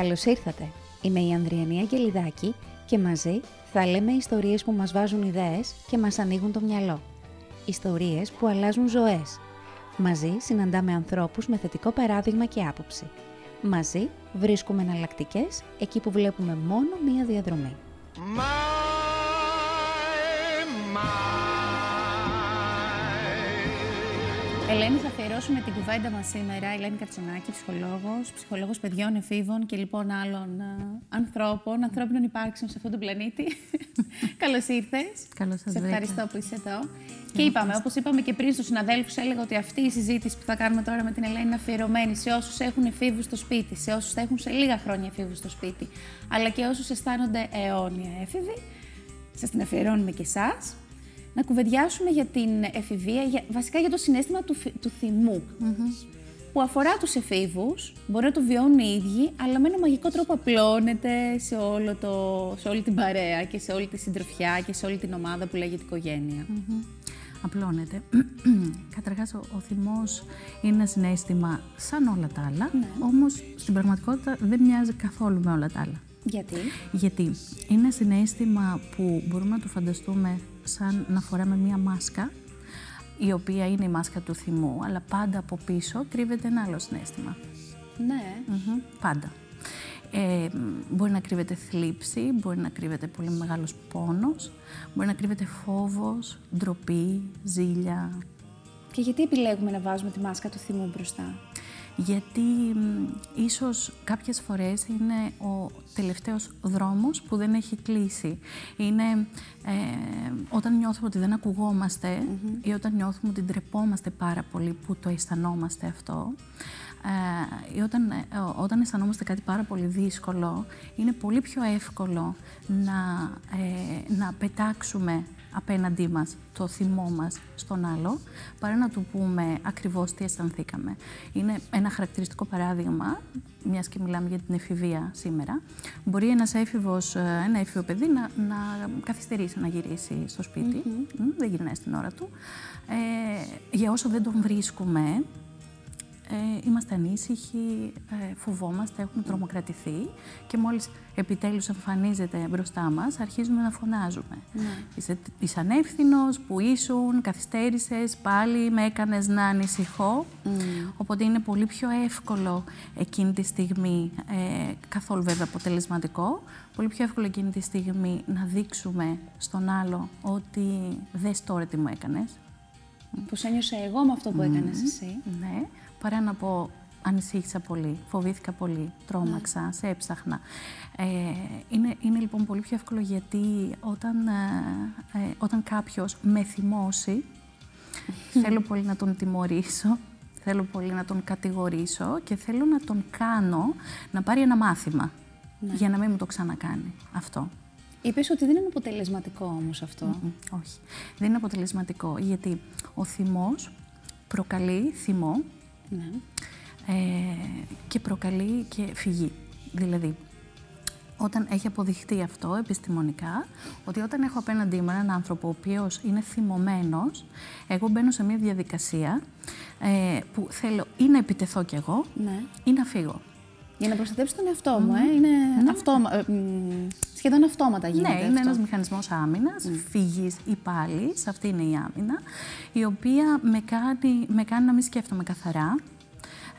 Καλώς ήρθατε. Είμαι η Ανδριανή Αγγελιδάκη και μαζί θα λέμε ιστορίες που μας βάζουν ιδέες και μας ανοίγουν το μυαλό. Ιστορίες που αλλάζουν ζωές. Μαζί συναντάμε ανθρώπους με θετικό παράδειγμα και άποψη. Μαζί βρίσκουμε εναλλακτικές εκεί που βλέπουμε μόνο μία διαδρομή. Ελένη, θα αφιερώσουμε την κουβέντα μας σήμερα. Ελένη Κατσονάκη, ψυχολόγος, ψυχολόγος παιδιών, εφήβων και λοιπόν άλλων α, ανθρώπων, ανθρώπινων υπάρξεων σε αυτόν τον πλανήτη. Καλώς ήρθες. Καλώς σας Σε ευχαριστώ που είσαι εδώ. Και είπαμε, όπως είπαμε και πριν στους συναδέλφους, έλεγα ότι αυτή η συζήτηση που θα κάνουμε τώρα με την Ελένη είναι αφιερωμένη σε όσους έχουν εφήβους στο σπίτι, σε όσους θα έχουν σε λίγα χρόνια εφήβους στο σπίτι, αλλά και όσους αισθάνονται αιώνια έφηβοι. Σας την αφιερώνουμε και εσάς να κουβεντιάσουμε για την εφηβεία, για, βασικά για το συνέστημα του, φι- του θυμου που αφορά τους εφήβους, μπορεί να το βιώνουν οι ίδιοι, αλλά με ένα μαγικό τρόπο απλώνεται σε, όλο το, σε όλη την παρέα και σε όλη τη συντροφιά και σε όλη την ομάδα που λέγεται οικογένεια. Απλώνεται. Καταρχάς, ο, ο θυμός είναι ένα συνέστημα σαν όλα τα άλλα, όμως στην πραγματικότητα δεν μοιάζει καθόλου με όλα τα άλλα. Γιατί; Γιατί είναι ένα συνέστημα που μπορούμε να το φανταστούμε σαν να φοράμε μία μάσκα, η οποία είναι η μάσκα του θυμού, αλλά πάντα από πίσω κρύβεται ένα άλλο συνέστημα. Ναι. Μμμ, Πάντα. Ε, μπορεί να κρύβεται θλίψη, μπορεί να κρύβεται πολύ μεγάλος πόνος, μπορεί να κρύβεται φόβος, ντροπή, ζήλια. Και γιατί επιλέγουμε να βάζουμε τη μάσκα του θυμού μπροστά; Γιατί μ, ίσως κάποιες φορές είναι ο τελευταίος δρόμος που δεν έχει κλείσει. Είναι ε, όταν νιώθουμε ότι δεν ακουγόμαστε ή όταν νιώθουμε ότι ντρεπόμαστε πάρα πολύ που το αισθανόμαστε αυτό. Ε, ή όταν, ε, όταν αισθανόμαστε κάτι πάρα πολύ δύσκολο, είναι πολύ πιο εύκολο να, ε, να πετάξουμε απέναντί μας το θυμό μας στον άλλο, παρά να του πούμε ακριβώς τι αισθανθήκαμε. Είναι ένα χαρακτηριστικό παράδειγμα, μιας και μιλάμε για την εφηβεία σήμερα. Μπορεί ένας έφηβος, ε, ένα έφηβο παιδί να, να καθυστερήσει να γυρίσει στο σπιτι Μ, δεν γυρνάει στην ώρα του. Ε, για όσο δεν τον βρίσκουμε, ε, είμαστε ανήσυχοι, ε, φοβόμαστε, έχουμε τρομοκρατηθεί και μόλις επιτέλους εμφανίζεται μπροστά μας, αρχίζουμε να φωνάζουμε. Είσαι, είσαι ανεύθυνος, που ήσουν, καθυστέρησες, πάλι με έκανες να ανησυχώ. Οπότε είναι πολύ πιο εύκολο εκείνη τη στιγμή, ε, καθόλου βέβαια αποτελεσματικό, πολύ πιο εύκολο εκείνη τη στιγμή να δείξουμε στον άλλο ότι δες τώρα τι μου έκανες. Πώς ένιωσα εγώ με αυτό που έκανες εσύ. Ναι, παρά να πω ανησύχησα πολύ, φοβήθηκα πολύ, τρόμαξα, Ναι. σε έψαχνα. Ε, είναι, είναι λοιπόν πολύ πιο εύκολο γιατί όταν, ε, ε, όταν κάποιος με θυμώσει, θέλω πολύ να τον τιμωρήσω, θέλω πολύ να τον κατηγορήσω και θέλω να τον κάνω να πάρει ένα μάθημα Ναι. για να μην μου το ξανακάνει αυτό. Είπες ότι δεν είναι αποτελεσματικό όμως αυτό. Μμ, Όχι, δεν είναι αποτελεσματικό γιατί ο θυμός προκαλεί θυμό Ναι. ε, και προκαλεί και φυγή. Δηλαδή, όταν έχει αποδειχτεί αυτό επιστημονικά, ότι όταν έχω απέναντί μου έναν άνθρωπο ο οποίος είναι θυμωμένος, εγώ μπαίνω σε μια διαδικασία ε, που θέλω ή να επιτεθώ κι εγώ Ναι. ή να φύγω. Για να προστατεύσει τον εαυτό μου, ε. είναι αυτόμα, ε, μ, σχεδόν αυτόματα γίνεται ναι, είναι αυτό. ένας μηχανισμός άμυνας, φυγής ή πάλης, αυτή είναι η άμυνα, η οποία με κάνει, με κάνει να μην σκέφτομαι καθαρά,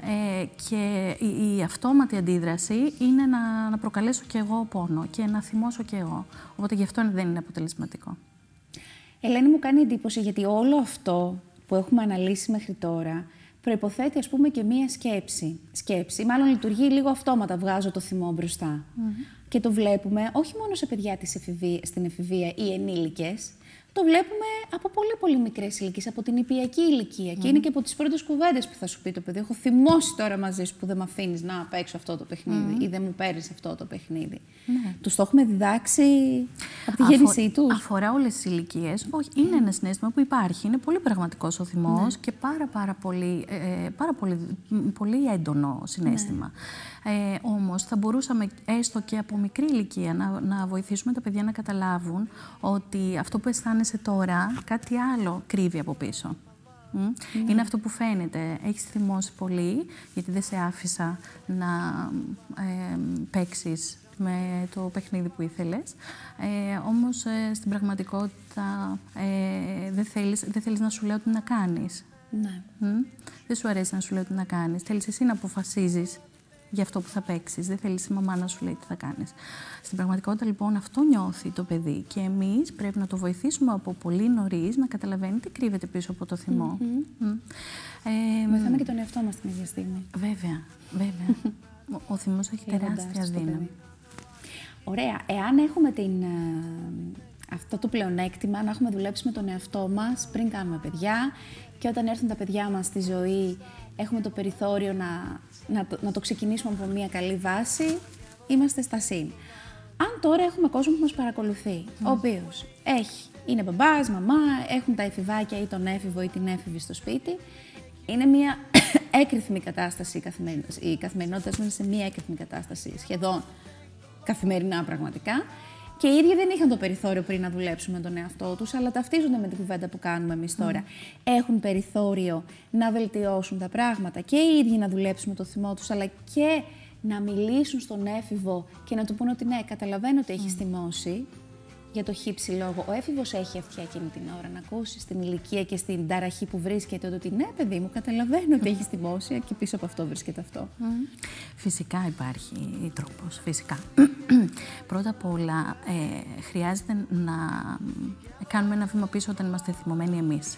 ε, και η, η αυτόματη αντίδραση είναι να, να προκαλέσω και εγώ πόνο και να θυμώσω και εγώ. Οπότε γι' αυτό δεν είναι αποτελεσματικό. Ελένη μου κάνει εντύπωση γιατί όλο αυτό που έχουμε αναλύσει μέχρι τώρα προϋποθέτει ας πούμε και μία σκέψη. Σκέψη, μάλλον λειτουργεί λίγο αυτόματα, βγάζω το θυμό μπροστά. Και το βλέπουμε όχι μόνο σε παιδιά της εφηβεία, στην εφηβεία ή ενήλικες, το βλέπουμε από πολύ πολύ μικρές ηλικίες, από την υπηακή ηλικία. Και είναι και από τις πρώτες κουβέντες που θα σου πει το παιδί. Έχω θυμώσει τώρα μαζί σου που δεν με αφήνεις να παίξω αυτό το παιχνίδι ή δεν μου παίρνεις αυτό το παιχνίδι. Ναι. Τους το έχουμε διδάξει; Από τη Αφο- γέννησή τους. Αφορά όλες τις ηλικίες. Όχι, είναι ένα συνέστημα που υπάρχει. Είναι πολύ πραγματικός ο θυμός Ναι. και πάρα, πάρα, πολύ, ε, πάρα πολύ, μ, πολύ έντονο συνέστημα. Ε, Όμως θα μπορούσαμε έστω και από μικρή ηλικία να, να βοηθήσουμε τα παιδιά να καταλάβουν ότι αυτό που αισθάνεσαι τώρα κάτι άλλο κρύβει από πίσω. Είναι αυτό που φαίνεται. Έχεις θυμώσει πολύ, γιατί δεν σε άφησα να ε, παίξεις με το παιχνίδι που ήθελες. Ε, όμως, ε, στην πραγματικότητα, ε, δεν, θέλεις, δεν θέλεις να σου λέω τι να κάνεις. Ναι. Δεν σου αρέσει να σου λέω τι να κάνεις. Θέλεις εσύ να αποφασίζεις για αυτό που θα παίξεις. Δεν θέλεις η μαμά να σου λέει τι θα κάνεις. Στην πραγματικότητα, λοιπόν, αυτό νιώθει το παιδί και εμείς πρέπει να το βοηθήσουμε από πολύ νωρίς να καταλαβαίνει τι κρύβεται πίσω από το θυμό. Mm-hmm. Mm. Ε, Βοηθάμε και τον εαυτό μας την ίδια στιγμή. Βέβαια, βέβαια. ο, ο θυμός έχει τεράστια δύναμη. Ωραία. Εάν έχουμε την, ε, αυτό το πλεονέκτημα, να έχουμε δουλέψει με τον εαυτό μας πριν κάνουμε παιδιά και όταν έρθουν τα παιδιά μας στη ζωή έχουμε το περιθώριο να, να, το, να το ξεκινήσουμε από μια καλή βάση, είμαστε στα συν. Αν τώρα έχουμε κόσμο που μας παρακολουθεί, ο οποίος έχει, είναι μπαμπάς, μαμά, έχουν τα εφηβάκια ή τον έφηβο ή την έφηβη στο σπίτι, είναι μια έκρηθμη κατάσταση η, καθημερινότητα, η καθημερινότητα είναι σε μια έκρηθμη κατάσταση σχεδόν καθημερινά πραγματικά. Και οι ίδιοι δεν είχαν το περιθώριο πριν να δουλέψουν με τον εαυτό τους, αλλά ταυτίζονται με την κουβέντα που κάνουμε εμείς τώρα. Έχουν περιθώριο να βελτιώσουν τα πράγματα και οι ίδιοι να δουλέψουν με το θυμό τους, αλλά και να μιλήσουν στον έφηβο και να του πούνε ότι ναι, καταλαβαίνω ότι έχεις θυμώσει, για το χύψη λόγο. Ο έφηβος έχει αυτιά εκείνη την ώρα να ακούσει στην ηλικία και στην ταραχή που βρίσκεται ότι ναι, παιδί μου, καταλαβαίνω ότι έχεις δημόσια και πίσω από αυτό βρίσκεται αυτό. Φυσικά υπάρχει τρόπος. Φυσικά. Πρώτα απ' όλα, ε, χρειάζεται να κάνουμε ένα βήμα πίσω όταν είμαστε θυμωμένοι εμείς.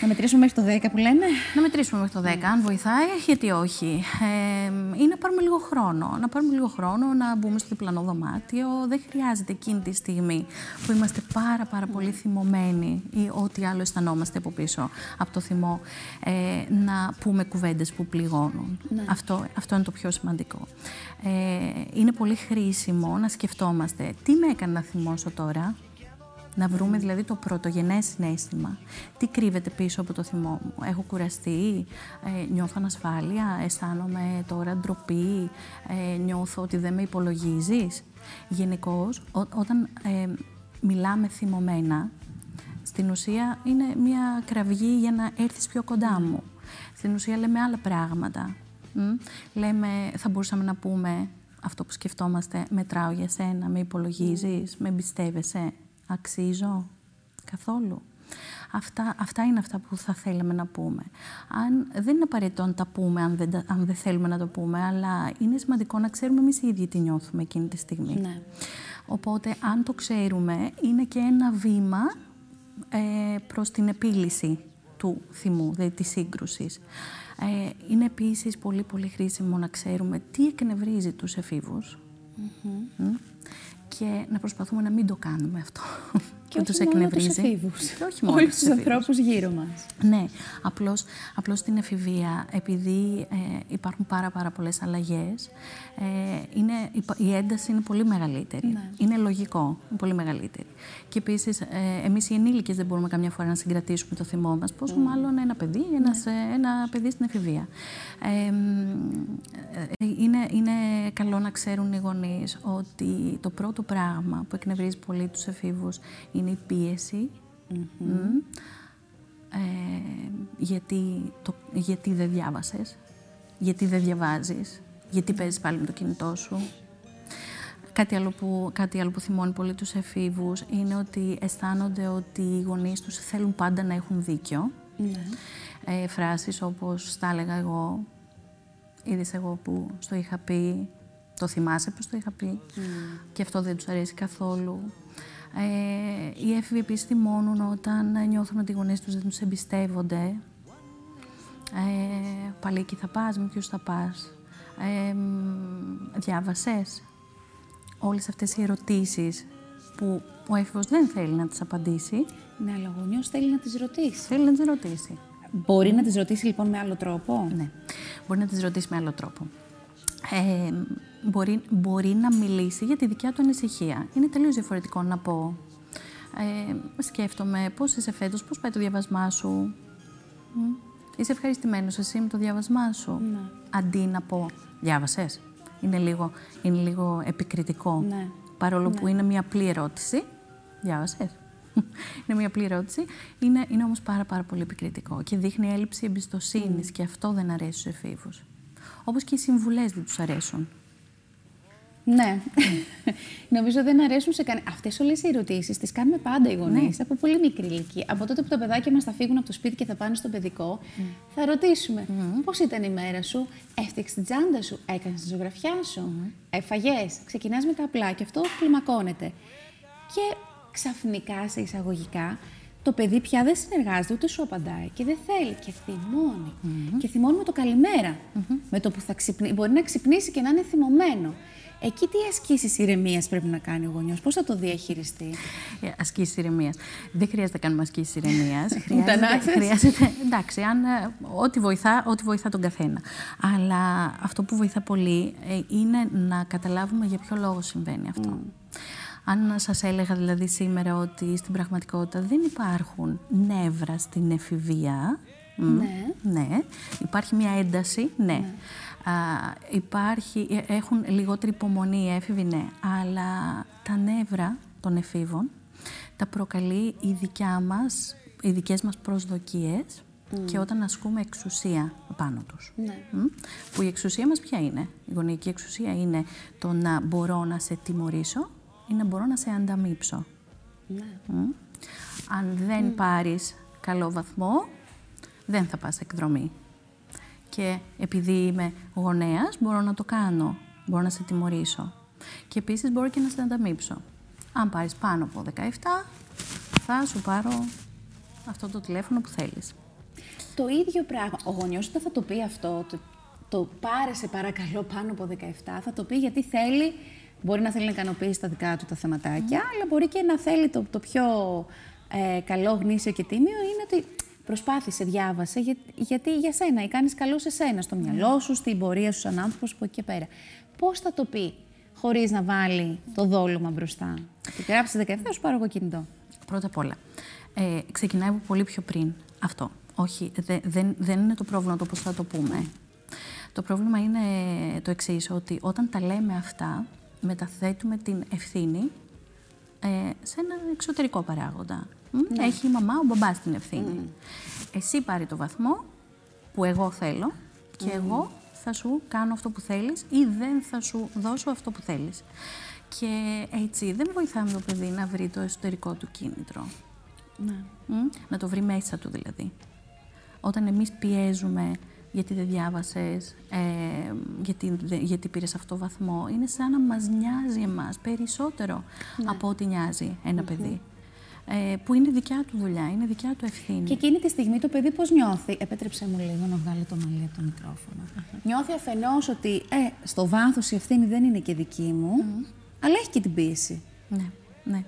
Να μετρήσουμε μέχρι το 10 που λένε; Να μετρήσουμε μέχρι το 10, ναι. αν βοηθάει, γιατί όχι. Ε, ή να πάρουμε λίγο χρόνο. Να πάρουμε λίγο χρόνο να μπούμε στο διπλανό δωμάτιο. Δεν χρειάζεται εκείνη τη στιγμή που είμαστε πάρα πάρα πολύ θυμωμένοι ή ό,τι άλλο αισθανόμαστε από πίσω από το θυμό, ε, να πούμε κουβέντες που πληγώνουν. Ναι. Αυτό, αυτό είναι το πιο σημαντικό. Ε, είναι πολύ χρήσιμο να σκεφτόμαστε τι με έκανε να θυμώσω τώρα, να βρούμε δηλαδή το πρωτογενές συνέστημα. Τι κρύβεται πίσω από το θυμό μου; Έχω κουραστεί, ε, νιώθω ανασφάλεια, αισθάνομαι τώρα ντροπή, ε, νιώθω ότι δεν με υπολογίζεις; Γενικώς, όταν ε, μιλάμε θυμωμένα, στην ουσία είναι μια κραυγή για να έρθεις πιο κοντά μου. Στην ουσία λέμε άλλα πράγματα. Λέμε, θα μπορούσαμε να πούμε αυτό που σκεφτόμαστε, μετράω για σένα, με υπολογίζεις, με εμπιστεύεσαι αξίζω καθόλου. Αυτά, αυτά είναι αυτά που θα θέλαμε να πούμε. Αν, δεν είναι απαραίτητο να τα πούμε αν δεν, αν δεν θέλουμε να το πούμε, αλλά είναι σημαντικό να ξέρουμε εμείς οι ίδιοι τι νιώθουμε εκείνη τη στιγμή. Ναι. Οπότε, αν το ξέρουμε, είναι και ένα βήμα ε, προς την επίλυση του θυμού, δηλαδή της σύγκρουσης. Ε, είναι επίσης πολύ πολύ χρήσιμο να ξέρουμε τι εκνευρίζει τους εφήβους και να προσπαθούμε να μην το κάνουμε αυτό και που τους εκνευρίζει. Τους και όχι μόνο Όλους τους ανθρώπους γύρω μας. Ναι, απλώς, απλώς στην εφηβεία, επειδή ε, υπάρχουν πάρα, πάρα πολλές αλλαγές, ε, είναι, η ένταση είναι πολύ μεγαλύτερη. Ναι. Είναι λογικό, είναι πολύ μεγαλύτερη. Και επίσης, ε, εμείς οι ενήλικες δεν μπορούμε καμιά φορά να συγκρατήσουμε το θυμό μας, πόσο mm. μάλλον ένα παιδί, ένας, ναι. ε, ένα παιδί στην εφηβεία. Ε, είναι, είναι καλό να ξέρουν οι γονείς ότι το πρώτο πράγμα που εκνευρίζει πολύ τους εφήβους είναι η πίεση. Ε, γιατί, το, γιατί δεν διάβασες, γιατί δεν διαβάζεις, γιατί παίζεις πάλι με το κινητό σου. Κάτι άλλο, που, κάτι άλλο που θυμώνει πολύ τους εφήβους είναι ότι αισθάνονται ότι οι γονείς τους θέλουν πάντα να έχουν δίκιο. Ναι. Ε, φράσεις όπως «στα έλεγα εγώ», «είδες εγώ που στο είχα πει», «το θυμάσαι που στο είχα πει» και αυτό δεν τους αρέσει καθόλου. Ε, οι έφηβοι επίσης θυμώνουν όταν νιώθουν ότι οι γονείς τους δεν τους εμπιστεύονται. Ε, πάλι εκεί θα πας, με ποιους θα πας. Ε, διάβασες όλες αυτές οι ερωτήσεις που ο έφηβος δεν θέλει να τις απαντήσει; Ναι, αλλά ο γονιός θέλει να τις ρωτήσει. Θέλει να τις ρωτήσει. Μπορεί να τις ρωτήσει λοιπόν με άλλο τρόπο; Ναι, μπορεί να τις ρωτήσει με άλλο τρόπο. Ε, μπορεί, μπορεί να μιλήσει για τη δικιά του ανησυχία. Είναι τελείως διαφορετικό να πω. Ε, σκέφτομαι πώς είσαι φέτος, πώς πάει το διαβασμά σου. Είσαι ευχαριστημένος εσύ με το διάβασμά σου. Ναι. Αντί να πω, διάβασες. Είναι λίγο, είναι λίγο επικριτικό. Ναι. Παρόλο που ναι. είναι μια απλή ερώτηση, διάβασες. είναι μια απλή ερώτηση. Είναι, είναι όμως πάρα, πάρα πολύ επικριτικό και δείχνει έλλειψη εμπιστοσύνης και αυτό δεν αρέσει στους εφήβους. Όπως και οι συμβουλές δεν τους αρέσουν. Ναι. Νομίζω δεν αρέσουν σε κανένα. Αυτές όλες οι ερωτήσεις τις κάνουμε πάντα οι γονείς ναι. από πολύ μικρή ηλικία. Από τότε που τα παιδάκια μας θα φύγουν από το σπίτι και θα πάνε στο παιδικό, θα ρωτήσουμε mm. πώς ήταν η μέρα σου, έφτιαξε την τσάντα σου, έκανες τη ζωγραφιά σου, mm. έφαγες; Ξεκινάς με τα απλά και αυτό κλιμακώνεται. Και ξαφνικά, σε εισαγωγικά, το παιδί πια δεν συνεργάζεται, ούτε σου απαντάει και δεν θέλει. Και θυμώνει. Mm-hmm. Και θυμώνει με το καλημέρα. Mm-hmm. Με το που θα ξυπνήσει. Μπορεί να ξυπνήσει και να είναι θυμωμένο. Εκεί τι ασκήσεις ηρεμίας πρέπει να κάνει ο γονιός, πώς θα το διαχειριστεί; Ε, ασκήσεις ηρεμίας. Δεν χρειάζεται να κάνουμε ασκήσεις ηρεμίας. χρειάζεται, χρειάζεται. Εντάξει, αν, ε, ό,τι, βοηθά, ό,τι βοηθά τον καθένα. Αλλά αυτό που βοηθά πολύ ε, είναι να καταλάβουμε για ποιο λόγο συμβαίνει αυτό. Αν σας έλεγα δηλαδή σήμερα ότι στην πραγματικότητα δεν υπάρχουν νεύρα στην εφηβεία, ναι. ναι. Υπάρχει μια ένταση, ναι. ναι. Α, υπάρχει, ε, έχουν λιγότερη υπομονή οι έφηβοι, ναι. Αλλά τα νεύρα των εφήβων τα προκαλεί η δικιά μας, οι δικές μας προσδοκίες και όταν ασκούμε εξουσία πάνω τους. Ναι. Που η εξουσία μας ποια είναι; Η γονεϊκή εξουσία είναι το να μπορώ να σε τιμωρήσω ή να μπορώ να σε ανταμείψω. Ναι. Αν δεν mm. πάρεις καλό βαθμό, δεν θα πας εκδρομή. Και επειδή είμαι γονέας, μπορώ να το κάνω. Μπορώ να σε τιμωρήσω. Και επίσης μπορώ και να σε ανταμείψω. Αν πάρεις πάνω από 17, θα σου πάρω αυτό το τηλέφωνο που θέλεις. Το ίδιο πράγμα. Ο γονιός όταν θα το πει αυτό, το, το πάρε σε παρακαλώ πάνω από 17, θα το πει γιατί θέλει, μπορεί να θέλει να ικανοποιήσει τα δικά του τα θεματάκια, αλλά μπορεί και να θέλει το, το πιο ε, καλό, γνήσιο και τίμιο, είναι ότι Προσπάθησε, διάβασε, για, γιατί για σένα, ή κάνεις καλό σε σένα, στο μυαλό σου, στην πορεία σου σαν άνθρωπος από εκεί και πέρα. Πώς θα το πει, χωρίς να βάλει το δόλωμα μπροστά; Τη γράψει 17, σου πάρω εγώ κινητό. Πρώτα απ' όλα. Ε, ξεκινάει από πολύ πιο πριν αυτό. Όχι, δε, δεν, δεν είναι το πρόβλημα το πώς θα το πούμε. Το πρόβλημα είναι το εξής, ότι όταν τα λέμε αυτά, μεταθέτουμε την ευθύνη ε, σε έναν εξωτερικό παράγοντα. Ναι. Έχει η μαμά, ο μπαμπάς την ευθύνη. Εσύ πάρει το βαθμό που εγώ θέλω και εγώ θα σου κάνω αυτό που θέλεις ή δεν θα σου δώσω αυτό που θέλεις. Και έτσι δεν βοηθάμε το παιδί να βρει το εσωτερικό του κίνητρο. Ναι. Να το βρει μέσα του δηλαδή. Όταν εμείς πιέζουμε γιατί δεν διάβασες, ε, γιατί, γιατί πήρες αυτό το βαθμό, είναι σαν να μας νοιάζει εμάς περισσότερο ναι. από ό,τι νοιάζει ένα παιδί ε, που είναι δικιά του δουλειά, είναι δικιά του ευθύνη. Και εκείνη τη στιγμή το παιδί πώς νιώθει, επέτρεψε μου λίγο να βγάλω το μαλλί από το μικρόφωνο. Νιώθει αφενός ότι ε, στο βάθος η ευθύνη δεν είναι και δική μου, αλλά έχει και την πίεση. Ναι, ναι.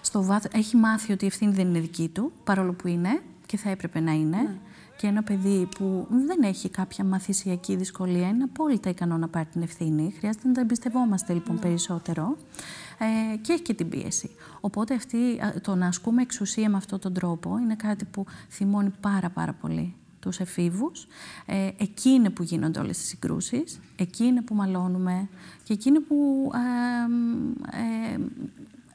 Στο βάθος, έχει μάθει ότι η ευθύνη δεν είναι δική του, παρόλο που είναι και θα έπρεπε να είναι. Ναι. Και ένα παιδί που δεν έχει κάποια μαθησιακή δυσκολία είναι απόλυτα ικανό να πάρει την ευθύνη. Χρειάζεται να τα εμπιστευόμαστε λοιπόν ναι. περισσότερο ε, και έχει και την πίεση. Οπότε αυτή, το να ασκούμε εξουσία με αυτόν τον τρόπο είναι κάτι που θυμώνει πάρα πάρα πολύ τους εφήβους. Ε, εκεί είναι που γίνονται όλες οι συγκρούσεις, εκεί είναι που μαλώνουμε και εκεί είναι που ε, ε,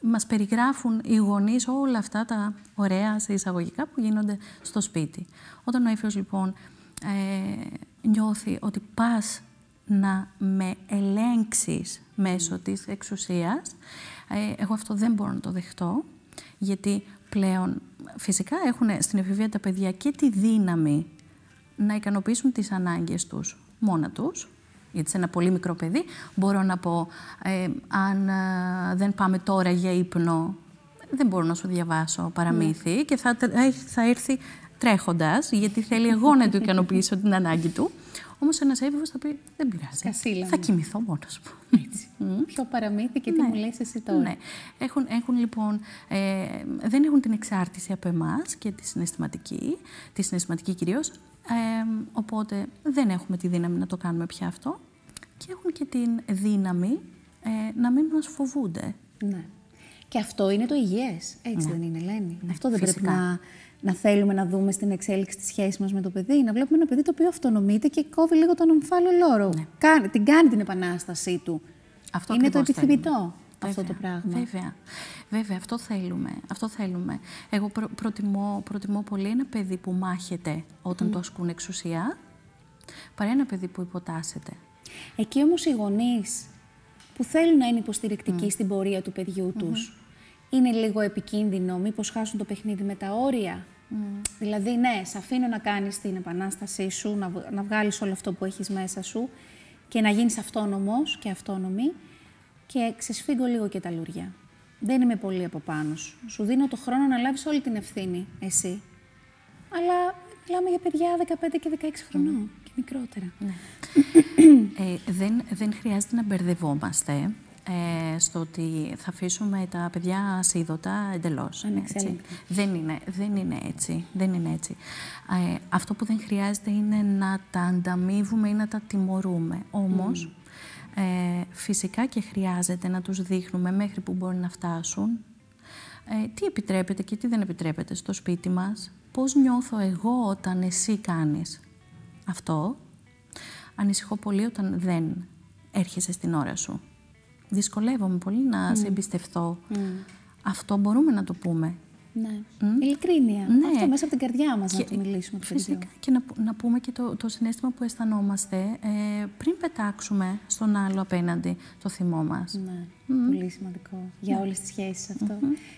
μας περιγράφουν οι γονείς όλα αυτά τα ωραία σε εισαγωγικά που γίνονται στο σπίτι. Όταν ο έφηβος λοιπόν ε, νιώθει ότι πας να με ελέγξεις μέσω της εξουσίας, ε, εγώ αυτό δεν μπορώ να το δεχτώ, γιατί πλέον φυσικά έχουν στην εφηβεία τα παιδιά και τη δύναμη να ικανοποιήσουν τις ανάγκες τους μόνα τους, γιατί σε ένα πολύ μικρό παιδί μπορώ να πω ε, αν ε, δεν πάμε τώρα για ύπνο, δεν μπορώ να σου διαβάσω παραμύθι ναι. και θα, θα έρθει τρέχοντας, γιατί θέλει εγώ να του ικανοποιήσω την ανάγκη του. Όμως ένας έφηβος θα πει: Δεν πειράζει. Κασίλα θα κοιμηθώ μόνος μου. Έτσι. Πιο παραμύθι και τι ναι. μου λες εσύ τώρα. Ναι. Έχουν, έχουν λοιπόν, ε, δεν έχουν την εξάρτηση από εμάς και τη συναισθηματική, τη συναισθηματική κυρίως. Ε, οπότε δεν έχουμε τη δύναμη να το κάνουμε πια αυτό. Και έχουν και την δύναμη ε, να μην μας φοβούνται. Ναι. Και αυτό είναι το υγιές. Έτσι ναι. δεν είναι, Ελένη. Ναι, αυτό δεν πρέπει να να θέλουμε να δούμε στην εξέλιξη της σχέσης μας με το παιδί. Να βλέπουμε ένα παιδί το οποίο αυτονομείται και κόβει λίγο τον ομφάλο λόρο. Ναι. Κάνει, την κάνει την επανάστασή του. Αυτό είναι το επιθυμητό. αυτό το πράγμα. Βέβαια. Βέβαια, αυτό θέλουμε. Αυτό θέλουμε. Εγώ προτιμώ, προτιμώ πολύ ένα παιδί που μάχεται όταν το ασκούν εξουσία, παρά ένα παιδί που υποτάσσεται. Εκεί όμως οι γονείς που θέλουν να είναι υποστηρικτικοί στην πορεία του παιδιού τους, είναι λίγο επικίνδυνο, μήπως χάσουν το παιχνίδι με τα όρια; Δηλαδή, ναι, σε αφήνω να κάνεις την επανάστασή σου, να, να βγάλεις όλο αυτό που έχεις μέσα σου και να γίνεις αυτόνομος και αυτόνομη και ξεσφίγγω λίγο και τα λουριά. Δεν είμαι πολύ από πάνω σου. Σου δίνω το χρόνο να λάβεις όλη την ευθύνη, εσύ. Αλλά μιλάμε για παιδιά 15 και 16 χρονών και μικρότερα. Ναι. ε, δεν, δεν χρειάζεται να μπερδευόμαστε ε, στο ότι θα αφήσουμε τα παιδιά ασίδωτα εντελώς. Δεν είναι, δεν είναι έτσι. Δεν είναι έτσι. Ε, αυτό που δεν χρειάζεται είναι να τα ανταμείβουμε ή να τα τιμωρούμε. Όμως, ε, φυσικά και χρειάζεται να τους δείχνουμε μέχρι που μπορεί να φτάσουν ε, τι επιτρέπεται και τι δεν επιτρέπεται στο σπίτι μας, πώς νιώθω εγώ όταν εσύ κάνεις αυτό. Ανησυχώ πολύ όταν δεν έρχεσαι στην ώρα σου δυσκολεύομαι πολύ να σε εμπιστευτώ. Αυτό μπορούμε να το πούμε. Ναι. Mm. Ειλικρίνεια. Ναι. Αυτό μέσα από την καρδιά μας να το μιλήσουμε. Φυσικά. Και να, να πούμε και το, το συνέστημα που αισθανόμαστε ε, πριν πετάξουμε στον άλλο απέναντι το θυμό μας. Ναι. Πολύ σημαντικό για ναι. όλες τις σχέσεις αυτό.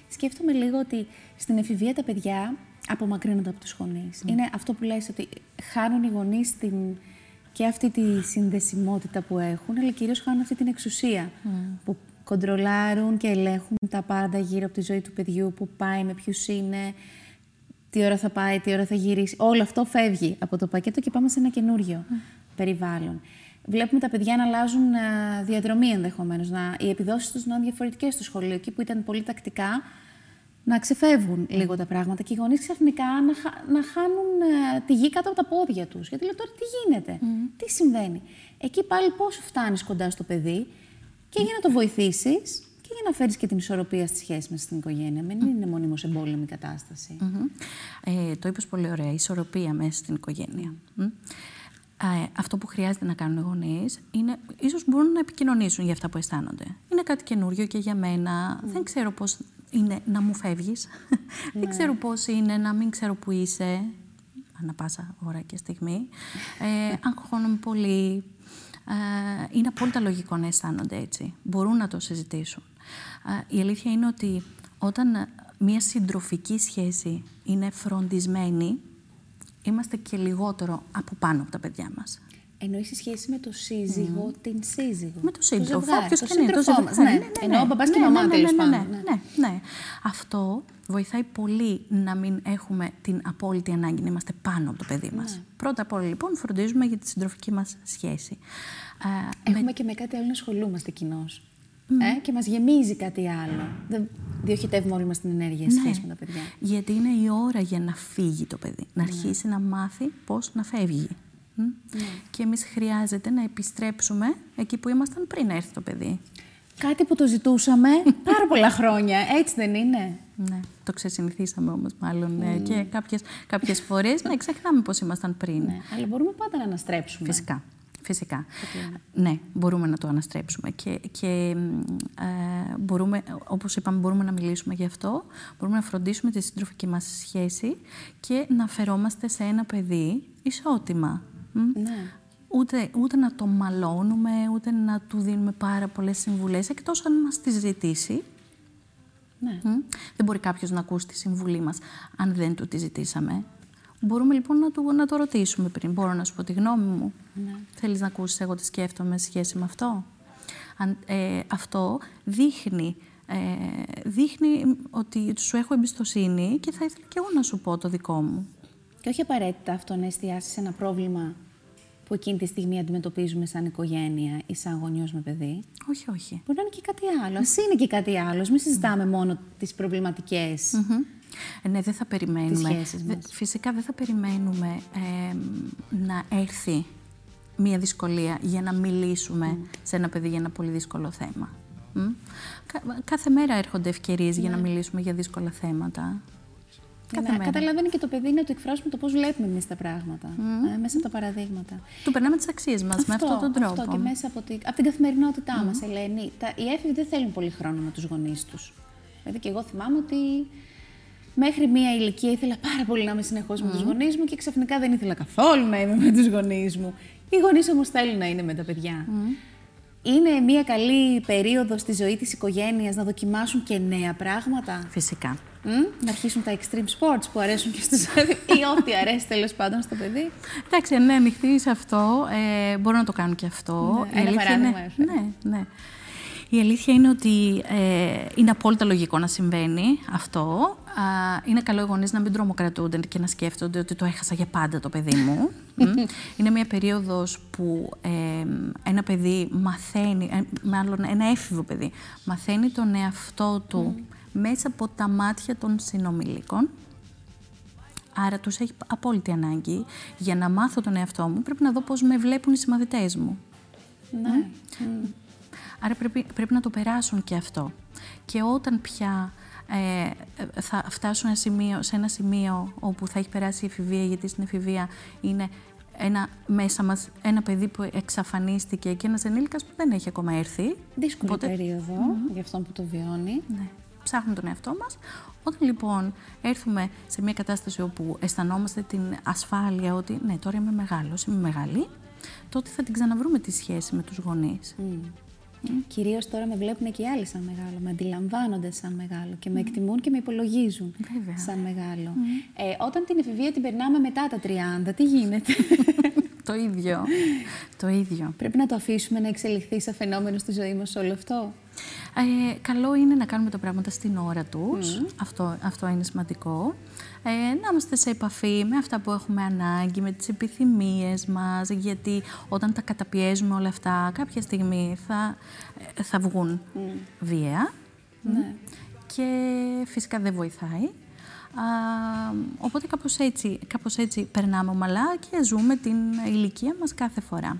Σκέφτομαι λίγο ότι στην εφηβεία τα παιδιά απομακρύνονται από τους γονείς. Είναι αυτό που λες ότι χάνουν οι γονείς την και αυτή τη συνδεσιμότητα που έχουν, αλλά κυρίως χάνουν αυτή την εξουσία που κοντρολάρουν και ελέγχουν τα πάντα γύρω από τη ζωή του παιδιού, που πάει, με ποιους είναι, τι ώρα θα πάει, τι ώρα θα γυρίσει. Όλο αυτό φεύγει από το πακέτο και πάμε σε ένα καινούριο περιβάλλον. Βλέπουμε τα παιδιά να αλλάζουν διαδρομή ενδεχομένως, οι επιδόσεις τους να είναι διαφορετικές στο σχολείο. Εκεί που ήταν πολύ τακτικά, να ξεφεύγουν λίγο τα πράγματα και οι γονείς ξαφνικά να, να χάνουν ε, τη γη κάτω από τα πόδια τους. Γιατί λέω τώρα τι γίνεται, τι συμβαίνει; Εκεί πάλι πώ φτάνεις κοντά στο παιδί και για να το βοηθήσεις και για να φέρεις και την ισορροπία στη σχέση μέσα στην οικογένεια. Μην είναι μονίμω εμπόλεμη κατάσταση. Ε, το είπες πολύ ωραία. Ισορροπία μέσα στην οικογένεια. Ε, αυτό που χρειάζεται να κάνουν οι γονείς είναι ίσως μπορούν να επικοινωνήσουν για αυτά που αισθάνονται. Είναι κάτι καινούριο και για μένα. Δεν ξέρω πώς είναι να μου φεύγεις. Δεν ναι. ξέρω πώς είναι να μην ξέρω που είσαι, ανά πάσα ώρα και στιγμή. Ε, αγχώνομαι πολύ. Ε, είναι απόλυτα λογικό να αισθάνονται έτσι. Μπορούν να το συζητήσουν. Ε, η αλήθεια είναι ότι όταν μια συντροφική σχέση είναι φροντισμένη, είμαστε και λιγότερο από πάνω από τα παιδιά μας. Εννοείς σε σχέση με το σύζυγο, την σύζυγο. Με το σύντροφο. Όποιο και είναι. Το ζευγάρι. Ναι, ναι, ναι, Εννοώ μπαμπάς και μαμά, τέλος πάντων. Ναι, ναι. Αυτό βοηθάει πολύ να μην έχουμε την απόλυτη ανάγκη να είμαστε πάνω από το παιδί μας. Πρώτα απ' όλα, λοιπόν, φροντίζουμε για τη συντροφική μας σχέση. Έχουμε και με κάτι άλλο να ασχολούμαστε κοινώς. Ε, και μας γεμίζει κάτι άλλο. Δεν διοχετεύουμε όλη μας την ενέργεια σε σχέση με τα παιδιά. Γιατί είναι η ώρα για να φύγει το παιδί. Να αρχίσει να μάθει πώς να φεύγει. Ναι. Και εμείς χρειάζεται να επιστρέψουμε εκεί που ήμασταν πριν έρθει το παιδί. Κάτι που το ζητούσαμε πάρα πολλά χρόνια, έτσι δεν είναι; Ναι, το ξεσυνηθίσαμε όμως μάλλον ναι. και κάποιες, κάποιες φορές ναι, ξεχνάμε πώς ήμασταν πριν. Ναι, αλλά μπορούμε πάντα να αναστρέψουμε. Φυσικά. Φυσικά. Ναι, μπορούμε να το αναστρέψουμε και, και ε, μπορούμε, όπως είπαμε, μπορούμε να μιλήσουμε γι' αυτό, μπορούμε να φροντίσουμε τη συντροφική μας σχέση και να φερόμαστε σε ένα παιδί ισότιμα. Ναι. Ούτε, ούτε να το μαλώνουμε, ούτε να του δίνουμε πάρα πολλές συμβουλές, εκτός αν μας τη ζητήσει. Ναι. Δεν μπορεί κάποιος να ακούσει τη συμβουλή μας αν δεν του τη ζητήσαμε. Μπορούμε λοιπόν να, του, να το ρωτήσουμε πριν. Μπορώ να σου πω τη γνώμη μου. Ναι. Θέλεις να ακούσεις εγώ τι σκέφτομαι σε σχέση με αυτό. Αν, ε, αυτό δείχνει, ε, δείχνει ότι σου έχω εμπιστοσύνη και θα ήθελα και εγώ να σου πω το δικό μου. Και όχι απαραίτητα αυτό να εστιάσεις σε ένα πρόβλημα που εκείνη τη στιγμή αντιμετωπίζουμε σαν οικογένεια ή σαν γονιός με παιδί. Όχι, όχι. Μπορεί να είναι και κάτι άλλο. Α είναι και κάτι άλλο. Μην συζητάμε μόνο τις προβληματικές. Ναι, δεν θα περιμένουμε. Φυσικά δεν θα περιμένουμε να έρθει μία δυσκολία για να μιλήσουμε σε ένα παιδί για ένα πολύ δύσκολο θέμα. Κάθε μέρα έρχονται ευκαιρίες για να ναι. μιλήσουμε για δύσκολα θέματα. Για Κάθε να μέρα. καταλαβαίνει και το παιδί να του εκφράσουμε το πώς βλέπουμε εμείς τα πράγματα. Ε, μέσα από τα παραδείγματα. Του περνάμε τις αξίες μας με αυτόν τον τρόπο. Αυτό και μέσα από, τη, από την καθημερινότητά μας, Ελένη. Τα, οι έφηβοι δεν θέλουν πολύ χρόνο με τους γονείς τους. Δηλαδή και εγώ θυμάμαι ότι μέχρι μία ηλικία ήθελα πάρα πολύ να είμαι συνεχώς με τους γονείς μου και ξαφνικά δεν ήθελα καθόλου να είμαι με τους γονείς μου. Οι γονείς όμως θέλουν να είναι με τα παιδιά. Είναι μία καλή περίοδος στη ζωή της οικογένειας να δοκιμάσουν και νέα πράγματα; Φυσικά. Μ; Να αρχίσουν τα extreme sports που αρέσουν και στους ή ό,τι αρέσει τέλος πάντων στο παιδί. Εντάξει, αν είναι ανοιχτή σε αυτό, ε, μπορούν να το κάνουν και αυτό. Ναι, ένα παράδειγμα είναι, έφερε. ναι, ναι. Η αλήθεια είναι ότι ε, είναι απόλυτα λογικό να συμβαίνει αυτό. Α, είναι καλό οι γονείς να μην τρομοκρατούνται και να σκέφτονται ότι το έχασα για πάντα το παιδί μου. Μμ. είναι μια περίοδος που ε, ένα παιδί μαθαίνει, ε, μάλλον ένα έφηβο παιδί, μαθαίνει τον εαυτό του μέσα από τα μάτια των συνομιλίκων. Άρα τους έχει απόλυτη ανάγκη. Για να μάθω τον εαυτό μου πρέπει να δω πώς με βλέπουν οι συμμαθητές μου. Ναι. Άρα πρέπει, πρέπει να το περάσουν και αυτό. Και όταν πια ε, θα φτάσουν ένα σημείο, σε ένα σημείο όπου θα έχει περάσει η εφηβεία, γιατί στην εφηβεία είναι ένα, μέσα μας ένα παιδί που εξαφανίστηκε και ένας ενήλικας που δεν έχει ακόμα έρθει. Δύσκολη Οπότε- περίοδο για αυτόν που το βιώνει. Ναι. Ψάχνουμε τον εαυτό μας. Όταν λοιπόν έρθουμε σε μια κατάσταση όπου αισθανόμαστε την ασφάλεια ότι ναι, τώρα είμαι μεγάλος, είμαι μεγάλη, τότε θα την ξαναβρούμε τη σχέση με τους γονείς. Κυρίως τώρα με βλέπουν και οι άλλοι σαν μεγάλο, με αντιλαμβάνονται σαν μεγάλο και με εκτιμούν και με υπολογίζουν Βέβαια. σαν μεγάλο. Ε, όταν την εφηβεία την περνάμε μετά τα 30, τι γίνεται; το ίδιο. το ίδιο. Πρέπει να το αφήσουμε να εξελιχθεί σαν φαινόμενο στη ζωή μας όλο αυτό. Ε, καλό είναι να κάνουμε τα πράγματα στην ώρα τους. Αυτό, αυτό είναι σημαντικό. Ε, να είμαστε σε επαφή με αυτά που έχουμε ανάγκη, με τις επιθυμίες μας, γιατί όταν τα καταπιέζουμε όλα αυτά, κάποια στιγμή θα, ε, θα βγουν βία. Ναι. Και φυσικά δεν βοηθάει. Α, οπότε κάπως έτσι, κάπως έτσι περνάμε ομαλά και ζούμε την ηλικία μας κάθε φορά.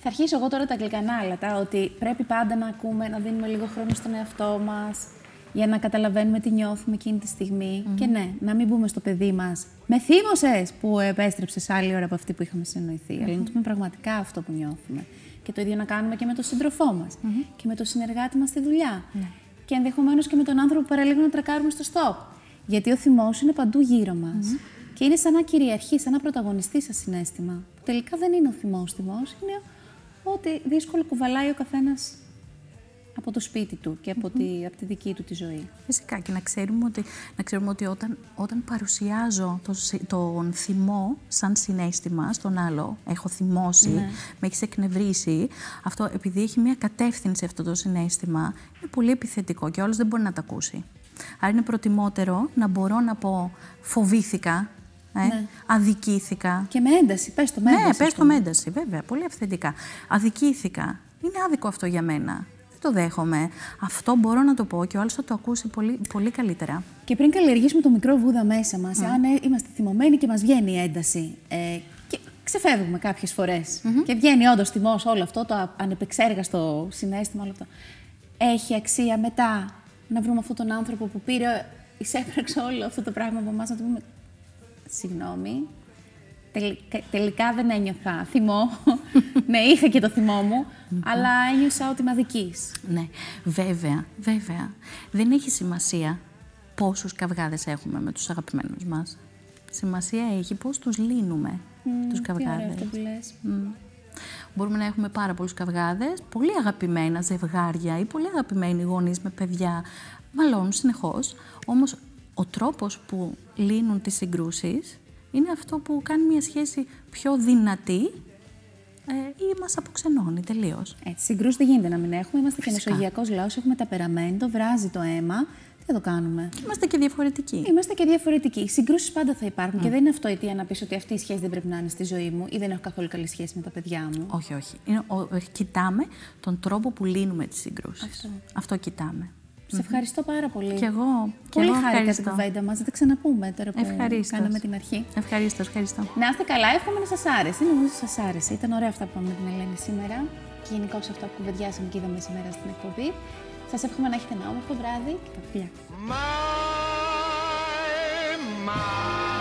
Θα αρχίσω εγώ τώρα τα γλυκανάλατα, ότι πρέπει πάντα να ακούμε, να δίνουμε λίγο χρόνο στον εαυτό μας, για να καταλαβαίνουμε τι νιώθουμε εκείνη τη στιγμη Και ναι, να μην πούμε στο παιδί μας «Με θύμωσες» που επέστρεψες άλλη ώρα από αυτή που είχαμε συνοηθεί. Αλλά να του πούμε πραγματικά αυτό που νιώθουμε. Και το ίδιο να κάνουμε και με τον σύντροφό μας και με τον συνεργάτη μας στη δουλειά. Και ενδεχομένως και με τον άνθρωπο που παραλίγο να τρακάρουμε στο stop. Γιατί ο θυμός είναι παντού γύρω μας. Και είναι σαν να κυριαρχεί, σαν να πρωταγωνιστεί σε συνέστημα. Που τελικά δεν είναι ο θυμός θυμός, είναι ότι δύσκολο κουβαλάει ο καθένας από το σπίτι του και από, τη, από τη δική του τη ζωή. Φυσικά και να ξέρουμε ότι, να ξέρουμε ότι όταν, όταν παρουσιάζω το, συ- τον θυμό σαν συνέστημα στον άλλο, έχω θυμώσει, με έχεις εκνευρίσει, αυτό επειδή έχει μια κατεύθυνση αυτό το συνέστημα, είναι πολύ επιθετικό και όλος δεν μπορεί να το ακούσει. Άρα είναι προτιμότερο να μπορώ να πω φοβήθηκα, ε, αδικήθηκα. Και με ένταση, πες το με Ναι, ένταση. πες ας το πούμε. με ένταση, βέβαια, πολύ αυθεντικά. Αδικήθηκα. Είναι άδικο αυτό για μένα. Δεν το δέχομαι. Αυτό μπορώ να το πω και ο άλλος θα το ακούσει πολύ, πολύ καλύτερα. Και πριν καλλιεργήσουμε το μικρό βούδα μέσα μας, αν ε, είμαστε θυμωμένοι και μας βγαίνει η ένταση ε, και ξεφεύγουμε κάποιες φορές και βγαίνει όντως θυμός όλο αυτό, το α- ανεπεξέργαστο συνέστημα, όλο αυτό. Έχει αξία μετά; Να βρούμε αυτόν τον άνθρωπο που πήρε, εισέπραξε όλο αυτό το πράγμα από εμάς, να του πούμε Συγγνώμη, τελικά, τελικά δεν ένιωθα θυμό. ναι, είχα και το θυμό μου, αλλά ένιωσα ότι με αδικείς. Ναι, βέβαια, βέβαια. Δεν έχει σημασία πόσους καυγάδες έχουμε με τους αγαπημένους μας. Σημασία έχει πώς τους λύνουμε τους Τι ωραίο καυγάδες. αυτό που λες. Μμ. Μπορούμε να έχουμε πάρα πολλούς καυγάδες, πολύ αγαπημένα ζευγάρια ή πολύ αγαπημένοι γονείς με παιδιά, μαλώνουν συνεχώς. Όμως ο τρόπος που λύνουν τις συγκρούσεις είναι αυτό που κάνει μια σχέση πιο δυνατή ε, ή μας αποξενώνει τελείως. Έτσι, συγκρούσεις δεν γίνεται να μην έχουμε. Είμαστε και Φυσικά. μεσογειακός λαός, έχουμε ταπεραμέντο, βράζει το αίμα. Τι θα το κάνουμε. Είμαστε και διαφορετικοί. Είμαστε και διαφορετικοί. Οι συγκρούσεις πάντα θα υπάρχουν και δεν είναι αυτό αιτία να πεις ότι αυτή η σχέση δεν πρέπει να είναι στη ζωή μου ή δεν έχω καθόλου καλή σχέση με τα παιδιά μου. Όχι, όχι. Είναι, ο, ε, κοιτάμε τον τρόπο που λύνουμε τις συγκρούσεις. Αυτό. Αυτό κοιτάμε. Σε ευχαριστώ πάρα πολύ. Και εγώ, και Πολύ εγώ χάρηκα την ευχαριστώ. κουβέντα μας. Θα τα ξαναπούμε τώρα που Ευχαρίστως. κάναμε την αρχή. Ευχαριστώ, ευχαριστώ. Να είστε καλά, εύχομαι να σας άρεσε. Νομίζω σας άρεσε. Ήταν ωραία αυτά που είπαμε με την Ελένη σήμερα και γενικώς αυτά που κουβεντιάσαμε και είδαμε σήμερα στην εκπομπή. Σας εύχομαι να έχετε ένα όμορφο βράδυ και τα φιλιά. My, smile.